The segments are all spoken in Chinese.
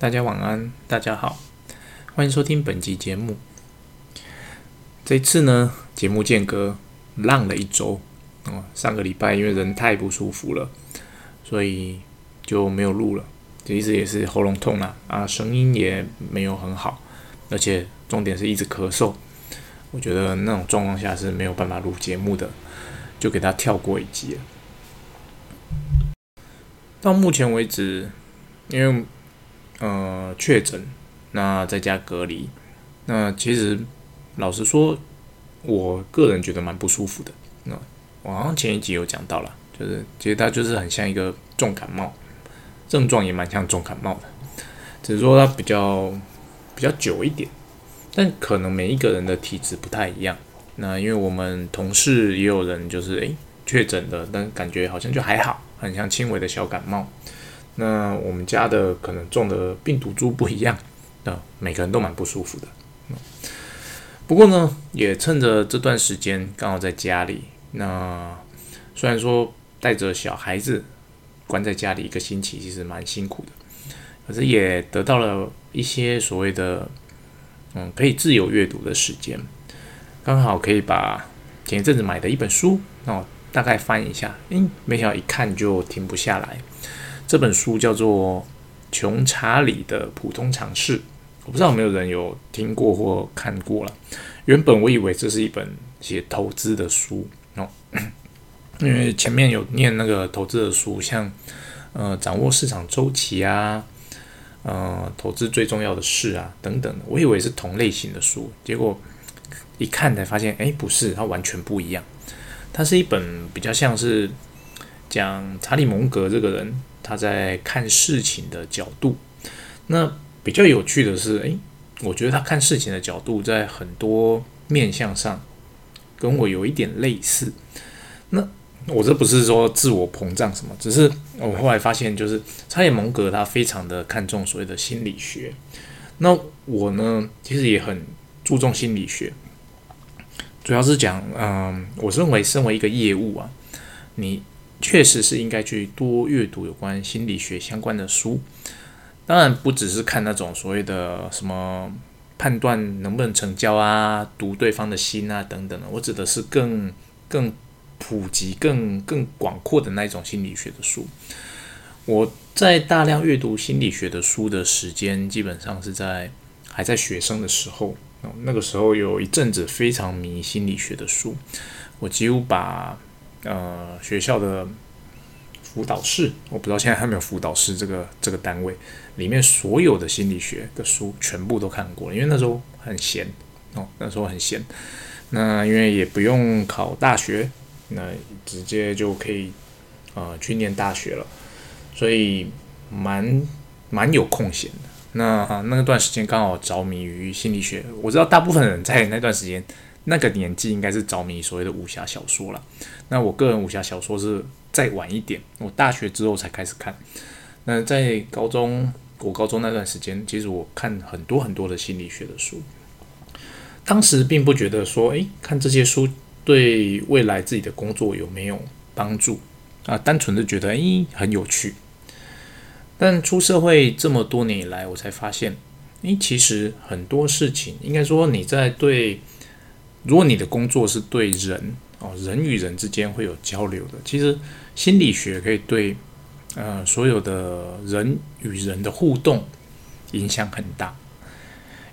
大家晚安，大家好，欢迎收听本集节目。这次呢，节目间隔浪了一周哦。上个礼拜因为人太不舒服了，所以就没有录了。其实也是喉咙痛了啊，声音也没有很好，而且重点是一直咳嗽。我觉得那种状况下是没有办法录节目的，就给他跳过一集了。到目前为止，因为呃确诊，那在家隔离，那其实老实说，我个人觉得蛮不舒服的。那我好像前一集有讲到了，就是其实它就是很像一个重感冒，症状也蛮像重感冒的，只是说它比较比较久一点，但可能每一个人的体质不太一样。那因为我们同事也有人就是诶确诊的，但感觉好像就还好。很像轻微的小感冒，那我们家的可能种的病毒株不一样，那每个人都蛮不舒服的。不过呢，也趁着这段时间刚好在家里，那虽然说带着小孩子关在家里一个星期，其实蛮辛苦的，可是也得到了一些所谓的嗯可以自由阅读的时间，刚好可以把前一阵子买的一本书哦。大概翻一下，诶，没想到一看就停不下来。这本书叫做《穷查理的普通常识》，我不知道有没有人有听过或看过了。原本我以为这是一本写投资的书哦，因为前面有念那个投资的书，像呃掌握市场周期啊，呃投资最重要的事啊等等，我以为是同类型的书，结果一看才发现，哎，不是，它完全不一样。它是一本比较像是讲查理蒙格这个人他在看事情的角度。那比较有趣的是，诶，我觉得他看事情的角度在很多面向上跟我有一点类似。那我这不是说自我膨胀什么，只是我后来发现，就是查理蒙格他非常的看重所谓的心理学。那我呢，其实也很注重心理学。主要是讲，嗯，我认为身为一个业务啊，你确实是应该去多阅读有关心理学相关的书。当然，不只是看那种所谓的什么判断能不能成交啊，读对方的心啊等等的。我指的是更更普及、更更广阔的那一种心理学的书。我在大量阅读心理学的书的时间，基本上是在还在学生的时候。那个时候有一阵子非常迷心理学的书，我几乎把呃学校的辅导室，我不知道现在还没有辅导室这个这个单位里面所有的心理学的书全部都看过了，因为那时候很闲哦，那时候很闲，那因为也不用考大学，那直接就可以呃去念大学了，所以蛮蛮有空闲的。那那段时间刚好着迷于心理学，我知道大部分人在那段时间那个年纪应该是着迷所谓的武侠小说了。那我个人武侠小说是再晚一点，我大学之后才开始看。那在高中，我高中那段时间，其实我看很多很多的心理学的书。当时并不觉得说，诶，看这些书对未来自己的工作有没有帮助啊？单纯的觉得，诶，很有趣。但出社会这么多年以来，我才发现，诶，其实很多事情，应该说你在对，如果你的工作是对人哦，人与人之间会有交流的，其实心理学可以对，呃，所有的人与人的互动影响很大，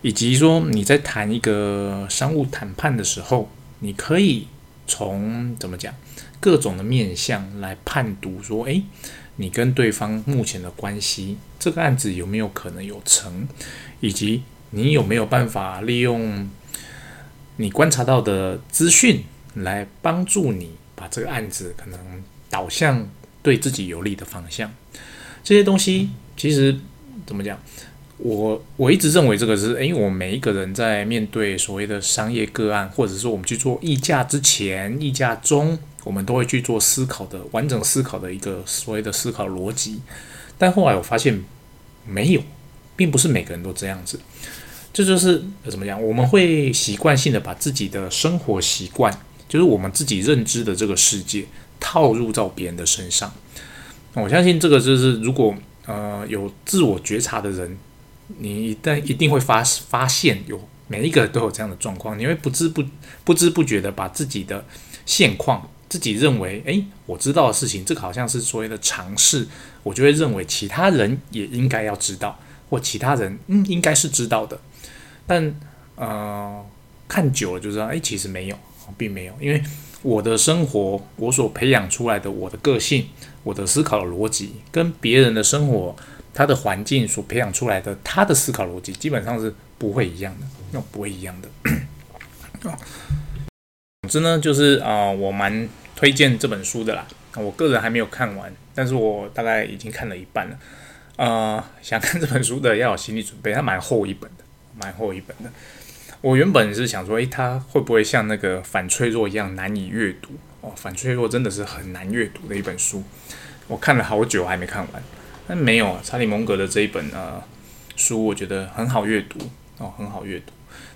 以及说你在谈一个商务谈判的时候，你可以从怎么讲各种的面相来判读说，诶。你跟对方目前的关系，这个案子有没有可能有成，以及你有没有办法利用你观察到的资讯来帮助你把这个案子可能导向对自己有利的方向？这些东西其实怎么讲？我我一直认为这个是，诶，我们每一个人在面对所谓的商业个案，或者说我们去做议价之前、议价中。我们都会去做思考的完整思考的一个所谓的思考逻辑，但后来我发现没有，并不是每个人都这样子。这就是怎么样？我们会习惯性的把自己的生活习惯，就是我们自己认知的这个世界，套入到别人的身上。我相信这个就是，如果呃有自我觉察的人，你一旦一定会发发现有每一个都有这样的状况，你会不知不不知不觉的把自己的现况，自己认为诶，我知道的事情，这个好像是所谓的常识，我就会认为其他人也应该要知道，或其他人嗯应该是知道的，但呃看久了就知道，哎，其实没有，并没有，因为我的生活，我所培养出来的我的个性，我的思考的逻辑，跟别人的生活。他的环境所培养出来的，他的思考逻辑基本上是不会一样的，那不会一样的。总之呢，就是啊，我蛮推荐这本书的啦。我个人还没有看完，但是我大概已经看了一半了。呃，想看这本书的要有心理准备，它蛮厚一本的，蛮厚一本的。我原本是想说，诶，它会不会像那个反脆弱一样难以阅读？哦，反脆弱真的是很难阅读的一本书，我看了好久还没看完。但没有，查理蒙格的这一本呃书，我觉得很好阅读哦，很好阅读。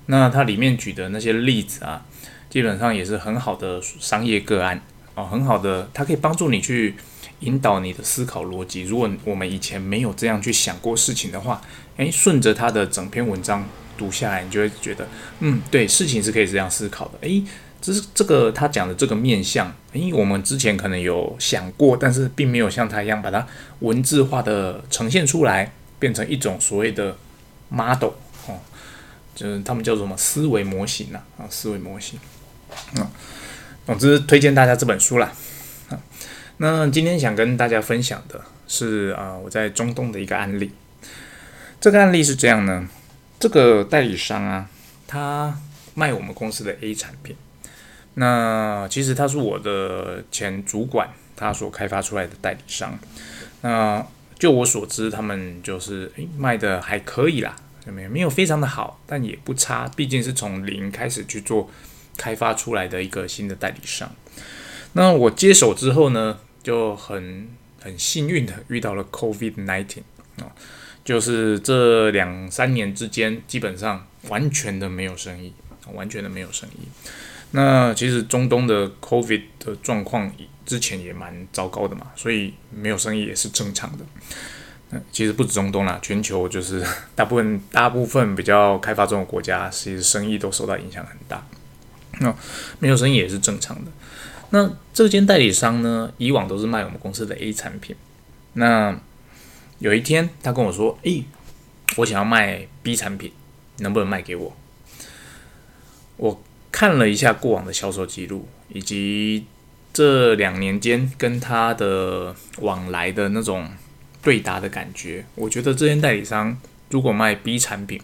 那它里面举的那些例子啊，基本上也是很好的商业个案哦，很好的，它可以帮助你去引导你的思考逻辑。如果我们以前没有这样去想过事情的话，诶，顺着他的整篇文章读下来，你就会觉得，嗯，对，事情是可以这样思考的。诶。这是这个他讲的这个面相，因为我们之前可能有想过，但是并没有像他一样把它文字化的呈现出来，变成一种所谓的 model 哦，就是他们叫做什么思维模型呐啊，思维模型。嗯，总之推荐大家这本书啦。那今天想跟大家分享的是啊，我在中东的一个案例。这个案例是这样呢，这个代理商啊，他卖我们公司的 A 产品。那其实他是我的前主管，他所开发出来的代理商。那就我所知，他们就是诶卖的还可以啦，没有没有非常的好，但也不差。毕竟是从零开始去做开发出来的一个新的代理商。那我接手之后呢，就很很幸运的遇到了 COVID-19 啊，就是这两三年之间，基本上完全的没有生意，完全的没有生意。那其实中东的 COVID 的状况之前也蛮糟糕的嘛，所以没有生意也是正常的。其实不止中东啦，全球就是 大部分大部分比较开发中的国家，其实生意都受到影响很大。那没有生意也是正常的。那这间代理商呢，以往都是卖我们公司的 A 产品。那有一天他跟我说：“诶，我想要卖 B 产品，能不能卖给我？”我。看了一下过往的销售记录，以及这两年间跟他的往来的那种对答的感觉，我觉得这间代理商如果卖 B 产品，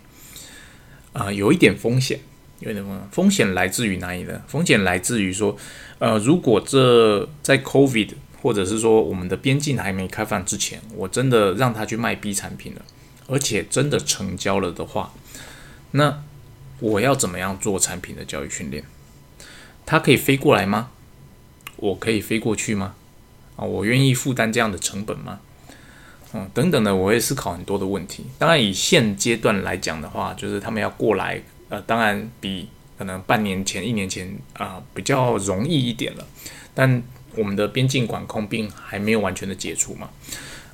啊，有一点风险，有点风风险来自于哪里呢？风险来自于说，呃，如果这在 COVID 或者是说我们的边境还没开放之前，我真的让他去卖 B 产品了，而且真的成交了的话，那。我要怎么样做产品的教育训练？他可以飞过来吗？我可以飞过去吗？啊，我愿意负担这样的成本吗？嗯，等等的，我会思考很多的问题。当然，以现阶段来讲的话，就是他们要过来，呃，当然比可能半年前、一年前啊比较容易一点了。但我们的边境管控并还没有完全的解除嘛。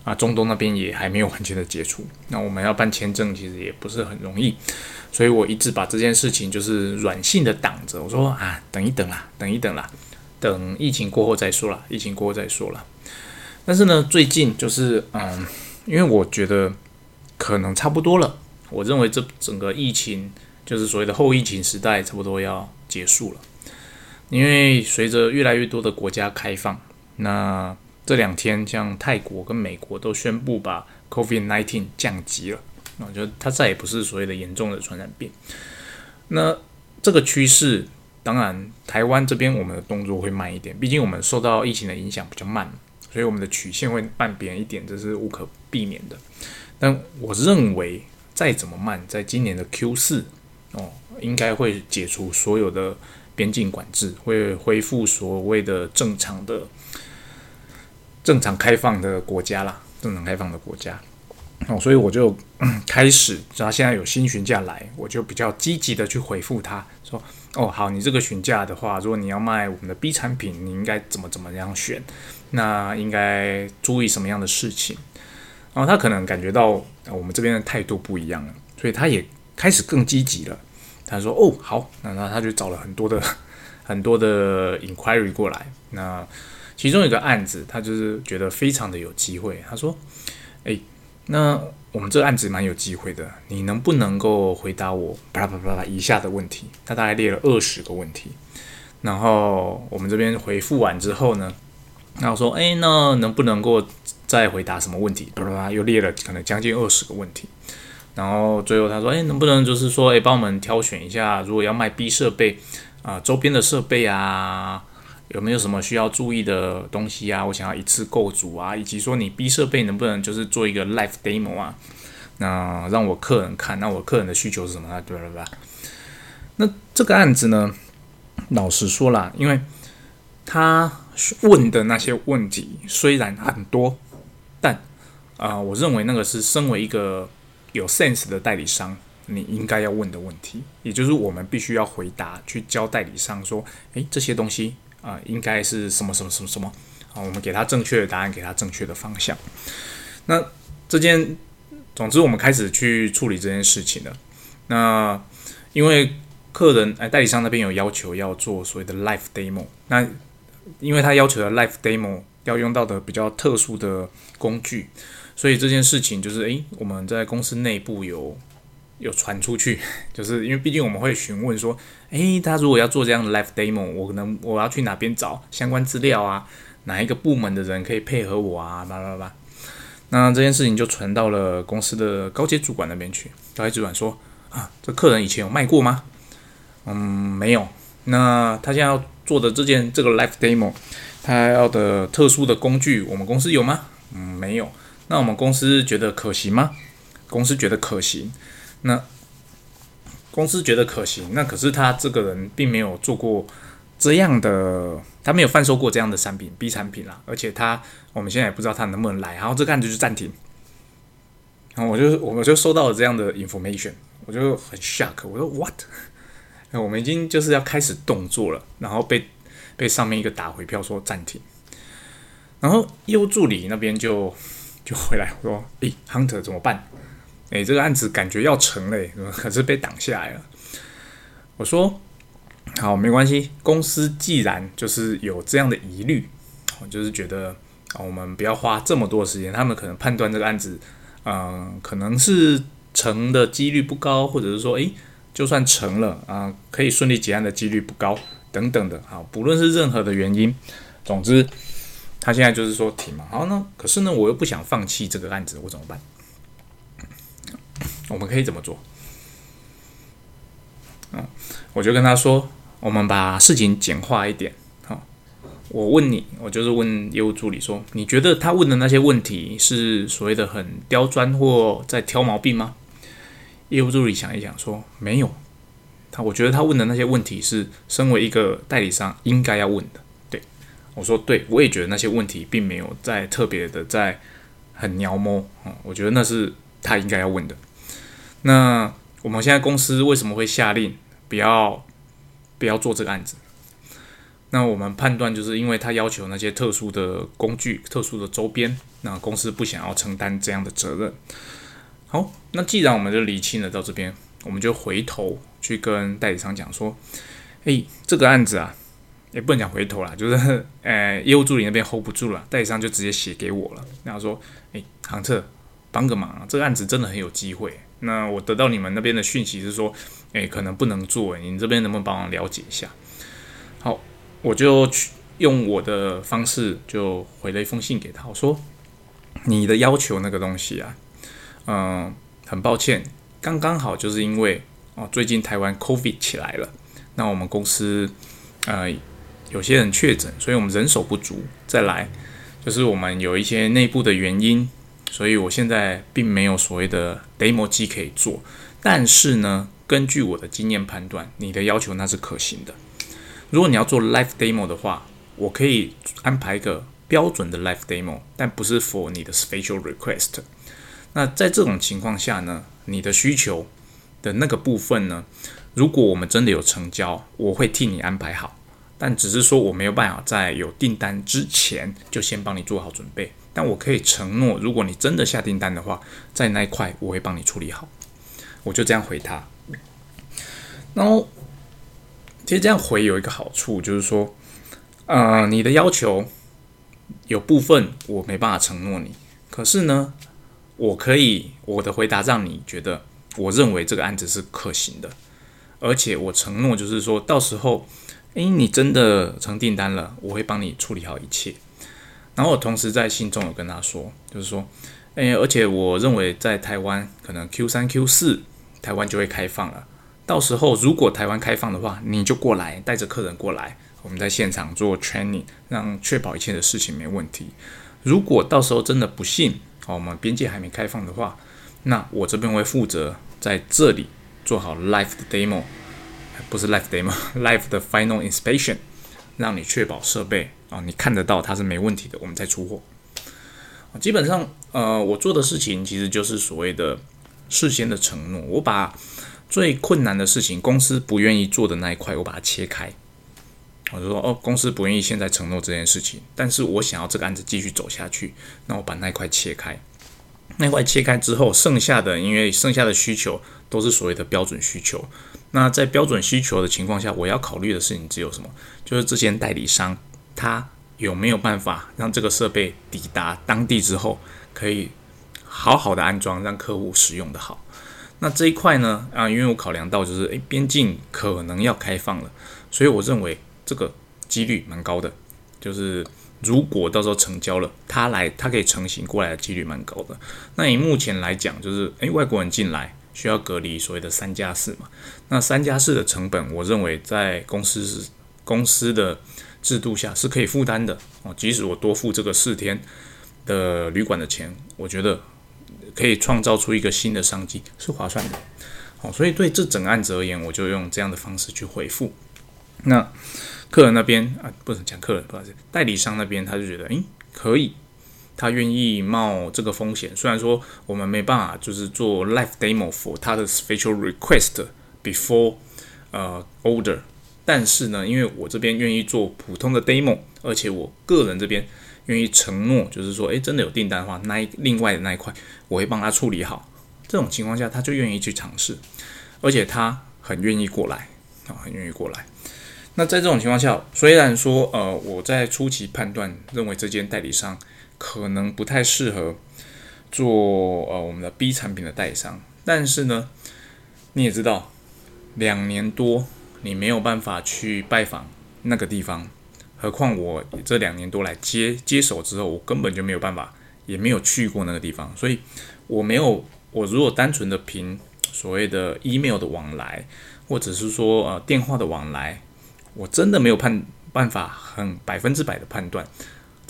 啊，中东那边也还没有完全的解除，那我们要办签证其实也不是很容易，所以我一直把这件事情就是软性的挡着。我说啊，等一等啦，等一等啦，等疫情过后再说啦，疫情过后再说啦。但是呢，最近就是嗯，因为我觉得可能差不多了，我认为这整个疫情就是所谓的后疫情时代差不多要结束了，因为随着越来越多的国家开放，那。这两天，像泰国跟美国都宣布把 COVID-19 降级了，那就它再也不是所谓的严重的传染病。那这个趋势，当然台湾这边我们的动作会慢一点，毕竟我们受到疫情的影响比较慢，所以我们的曲线会慢别人一点，这是无可避免的。但我认为，再怎么慢，在今年的 Q 四哦，应该会解除所有的边境管制，会恢复所谓的正常的。正常开放的国家啦，正常开放的国家哦，所以我就 开始，他现在有新询价来，我就比较积极的去回复他说：“哦，好，你这个询价的话，如果你要卖我们的 B 产品，你应该怎么怎么样选？那应该注意什么样的事情？然后他可能感觉到我们这边的态度不一样了，所以他也开始更积极了。他说：“哦，好，那那他就找了很多的很多的 inquiry 过来。那其中有个案子，他就是觉得非常的有机会。他说：‘哎，那我们这个案子蛮有机会的，你能不能够回答我巴拉巴拉巴拉以下的问题？’他大概列了二十个问题。然后我们这边回复完之后呢，然后说：‘哎，那能不能够再回答什么问题？’巴拉巴拉又列了可能将近二十个问题。”然后最后他说：“哎，能不能就是说，哎，帮我们挑选一下，如果要卖 B 设备啊，周边的设备啊，有没有什么需要注意的东西啊？我想要一次购足啊，以及说你 B 设备能不能就是做一个 live demo 啊？那让我客人看，那我客人的需求是什么？对吧？对吧？那这个案子呢，老实说了，因为他问的那些问题虽然很多，但啊，我认为那个是身为一个。”有 sense 的代理商，你应该要问的问题，也就是我们必须要回答，去教代理商说，诶，这些东西啊，应该是什么什么什么什么啊？我们给他正确的答案，给他正确的方向。那这件，总之我们开始去处理这件事情了。那因为客人哎，代理商那边有要求要做所谓的 live demo，那因为他要求的 live demo 要用到的比较特殊的工具。所以这件事情就是，诶，我们在公司内部有有传出去，就是因为毕竟我们会询问说，诶，他如果要做这样的 live demo，我可能我要去哪边找相关资料啊？哪一个部门的人可以配合我啊？叭叭叭。那这件事情就传到了公司的高阶主管那边去。高阶主管说，啊，这客人以前有卖过吗？嗯，没有。那他现在要做的这件这个 live demo，他要的特殊的工具，我们公司有吗？嗯，没有。那我们公司觉得可行吗？公司觉得可行。那公司觉得可行，那可是他这个人并没有做过这样的，他没有贩售过这样的产品 B 产品啦。而且他我们现在也不知道他能不能来，然后这个案子就暂停。然后我就我们就收到了这样的 information，我就很 shock，我说 what？我们已经就是要开始动作了，然后被被上面一个打回票说暂停。然后业务助理那边就。就回来说：“诶 h u n t e r 怎么办？诶，这个案子感觉要成了，可是被挡下来了。”我说：“好，没关系。公司既然就是有这样的疑虑，我就是觉得啊，我们不要花这么多时间。他们可能判断这个案子，嗯，可能是成的几率不高，或者是说，诶，就算成了啊，可以顺利结案的几率不高，等等的。好，不论是任何的原因，总之。”他现在就是说停嘛，好那可是呢，我又不想放弃这个案子，我怎么办？我们可以怎么做？嗯，我就跟他说，我们把事情简化一点。好，我问你，我就是问业务助理说，你觉得他问的那些问题是所谓的很刁钻或在挑毛病吗？业务助理想一想说，没有。他我觉得他问的那些问题是身为一个代理商应该要问的。我说对，我也觉得那些问题并没有在特别的在很鸟摸啊，我觉得那是他应该要问的。那我们现在公司为什么会下令不要不要做这个案子？那我们判断就是因为他要求那些特殊的工具、特殊的周边，那公司不想要承担这样的责任。好，那既然我们就理清了到这边，我们就回头去跟代理商讲说：，诶，这个案子啊。也不能讲回头啦，就是，呃，业务助理那边 hold 不住了，代理商就直接写给我了，然后说，诶，航特，帮个忙，这个案子真的很有机会。那我得到你们那边的讯息是说，诶，可能不能做，你这边能不能帮我了解一下？好，我就去用我的方式就回了一封信给他，我说，你的要求那个东西啊，嗯，很抱歉，刚刚好就是因为哦，最近台湾 COVID 起来了，那我们公司，呃。有些人确诊，所以我们人手不足。再来，就是我们有一些内部的原因，所以我现在并没有所谓的 demo 机可以做。但是呢，根据我的经验判断，你的要求那是可行的。如果你要做 live demo 的话，我可以安排一个标准的 live demo，但不是 for 你的 special request。那在这种情况下呢，你的需求的那个部分呢，如果我们真的有成交，我会替你安排好。但只是说我没有办法在有订单之前就先帮你做好准备，但我可以承诺，如果你真的下订单的话，在那一块我会帮你处理好。我就这样回他。然后，其实这样回有一个好处，就是说，呃，你的要求有部分我没办法承诺你，可是呢，我可以我的回答让你觉得，我认为这个案子是可行的，而且我承诺就是说到时候，诶，你真的成订单了，我会帮你处理好一切。然后我同时在信中有跟他说，就是说，诶，而且我认为在台湾可能 Q 三 Q 四台湾就会开放了。到时候如果台湾开放的话，你就过来带着客人过来，我们在现场做 training，让确保一切的事情没问题。如果到时候真的不幸，哦，我们边界还没开放的话，那我这边会负责在这里做好 live 的 demo，不是 live demo，live 的 final inspection，让你确保设备啊，你看得到它是没问题的，我们再出货。基本上，呃，我做的事情其实就是所谓的事先的承诺，我把。最困难的事情，公司不愿意做的那一块，我把它切开。我就说，哦，公司不愿意现在承诺这件事情，但是我想要这个案子继续走下去，那我把那一块切开。那块切开之后，剩下的，因为剩下的需求都是所谓的标准需求。那在标准需求的情况下，我要考虑的事情只有什么？就是这些代理商他有没有办法让这个设备抵达当地之后，可以好好的安装，让客户使用的好。那这一块呢？啊，因为我考量到就是，诶，边境可能要开放了，所以我认为这个几率蛮高的。就是如果到时候成交了，他来，他可以成型过来的几率蛮高的。那以目前来讲，就是诶，外国人进来需要隔离，所谓的三加四嘛。那三加四的成本，我认为在公司公司的制度下是可以负担的哦。即使我多付这个四天的旅馆的钱，我觉得。可以创造出一个新的商机，是划算的。好，所以对这整案子而言，我就用这样的方式去回复。那客人那边啊，不能讲客人，不好意思，代理商那边他就觉得，诶，可以，他愿意冒这个风险。虽然说我们没办法就是做 live demo for 他的 special request before 呃 order，但是呢，因为我这边愿意做普通的 demo，而且我个人这边。愿意承诺，就是说，诶，真的有订单的话，那一另外的那一块，我会帮他处理好。这种情况下，他就愿意去尝试，而且他很愿意过来，啊，很愿意过来。那在这种情况下，虽然说，呃，我在初期判断认为这间代理商可能不太适合做呃我们的 B 产品的代理商，但是呢，你也知道，两年多你没有办法去拜访那个地方。何况我这两年多来接接手之后，我根本就没有办法，也没有去过那个地方，所以我没有。我如果单纯的凭所谓的 email 的往来，或者是说呃电话的往来，我真的没有判办法很百分之百的判断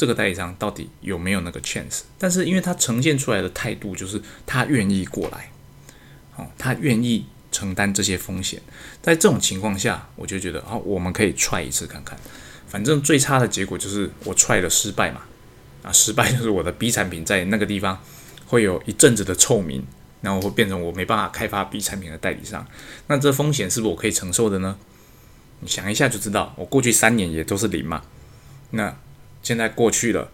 这个代理商到底有没有那个 chance。但是因为他呈现出来的态度就是他愿意过来，哦，他愿意承担这些风险，在这种情况下，我就觉得好，我们可以踹一次看看。反正最差的结果就是我踹了失败嘛，啊，失败就是我的 B 产品在那个地方会有一阵子的臭名，然后会变成我没办法开发 B 产品的代理商。那这风险是不是我可以承受的呢？你想一下就知道，我过去三年也都是零嘛。那现在过去了，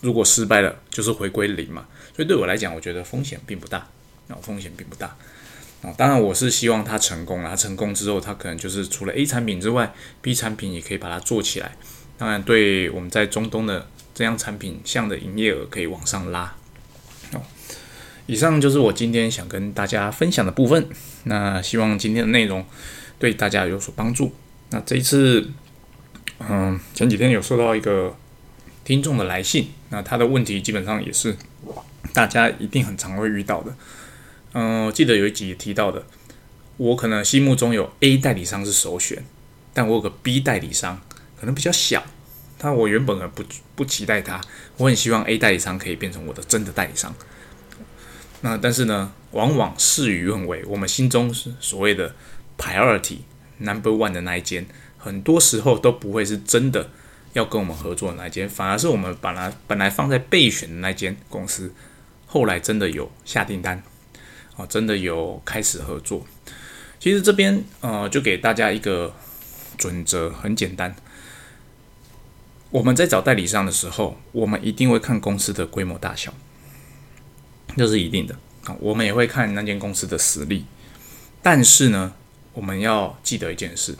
如果失败了就是回归零嘛。所以对我来讲，我觉得风险并不大，那风险并不大。哦，当然我是希望它成功了。它成功之后，它可能就是除了 A 产品之外，B 产品也可以把它做起来。当然，对我们在中东的这样产品项的营业额可以往上拉。哦，以上就是我今天想跟大家分享的部分。那希望今天的内容对大家有所帮助。那这一次，嗯，前几天有收到一个听众的来信，那他的问题基本上也是大家一定很常会遇到的。嗯，记得有一集提到的，我可能心目中有 A 代理商是首选，但我有个 B 代理商可能比较小，但我原本很不不期待他，我很希望 A 代理商可以变成我的真的代理商。那但是呢，往往事与愿违，我们心中是所谓的 priority number one 的那一间，很多时候都不会是真的要跟我们合作的那间，反而是我们本来本来放在备选的那间公司，后来真的有下订单。哦，真的有开始合作。其实这边呃，就给大家一个准则，很简单。我们在找代理商的时候，我们一定会看公司的规模大小，这是一定的啊。我们也会看那间公司的实力，但是呢，我们要记得一件事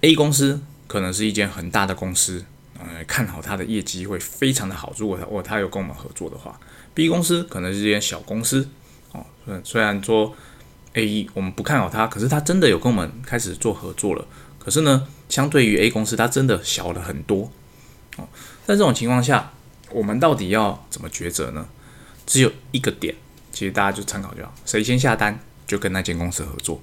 ：A 公司可能是一间很大的公司，呃，看好它的业绩会非常的好。如果他哦他有跟我们合作的话，B 公司可能是一间小公司哦。虽然说 A 我们不看好它，可是它真的有跟我们开始做合作了。可是呢，相对于 A 公司，它真的小了很多哦。在这种情况下，我们到底要怎么抉择呢？只有一个点，其实大家就参考就好，谁先下单就跟那间公司合作。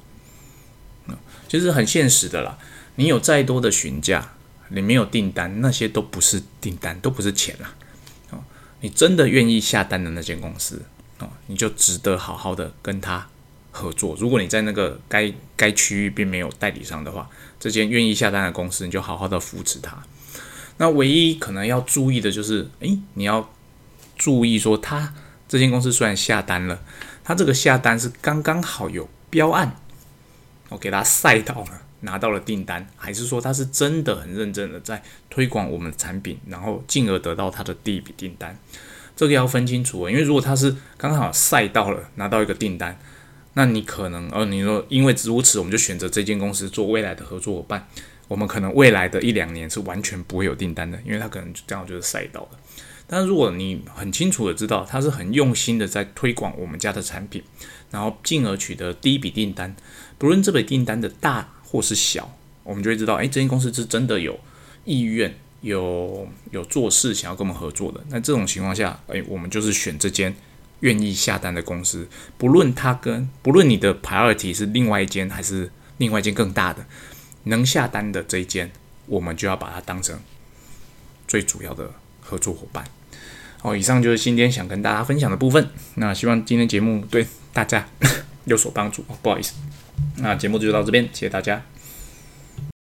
嗯，其实很现实的啦。你有再多的询价，你没有订单，那些都不是订单，都不是钱啦。哦，你真的愿意下单的那间公司哦，你就值得好好的跟他。合作，如果你在那个该该区域并没有代理商的话，这间愿意下单的公司，你就好好的扶持他。那唯一可能要注意的就是，诶，你要注意说，他这间公司虽然下单了，他这个下单是刚刚好有标案，我给他晒到了，拿到了订单，还是说他是真的很认真的在推广我们的产品，然后进而得到他的第一笔订单，这个要分清楚。因为如果他是刚好赛到了，拿到一个订单。那你可能，呃，你说因为如此，我们就选择这间公司做未来的合作伙伴。我们可能未来的一两年是完全不会有订单的，因为他可能刚好就是赛道了。但如果你很清楚的知道他是很用心的在推广我们家的产品，然后进而取得第一笔订单，不论这笔订单的大或是小，我们就会知道，哎，这间公司是真的有意愿、有有做事想要跟我们合作的。那这种情况下，哎，我们就是选这间。愿意下单的公司，不论他跟不论你的 priority 是另外一间还是另外一间更大的，能下单的这一间，我们就要把它当成最主要的合作伙伴。好，以上就是今天想跟大家分享的部分。那希望今天节目对大家 有所帮助。哦不好意思，那节目就到这边，谢谢大家。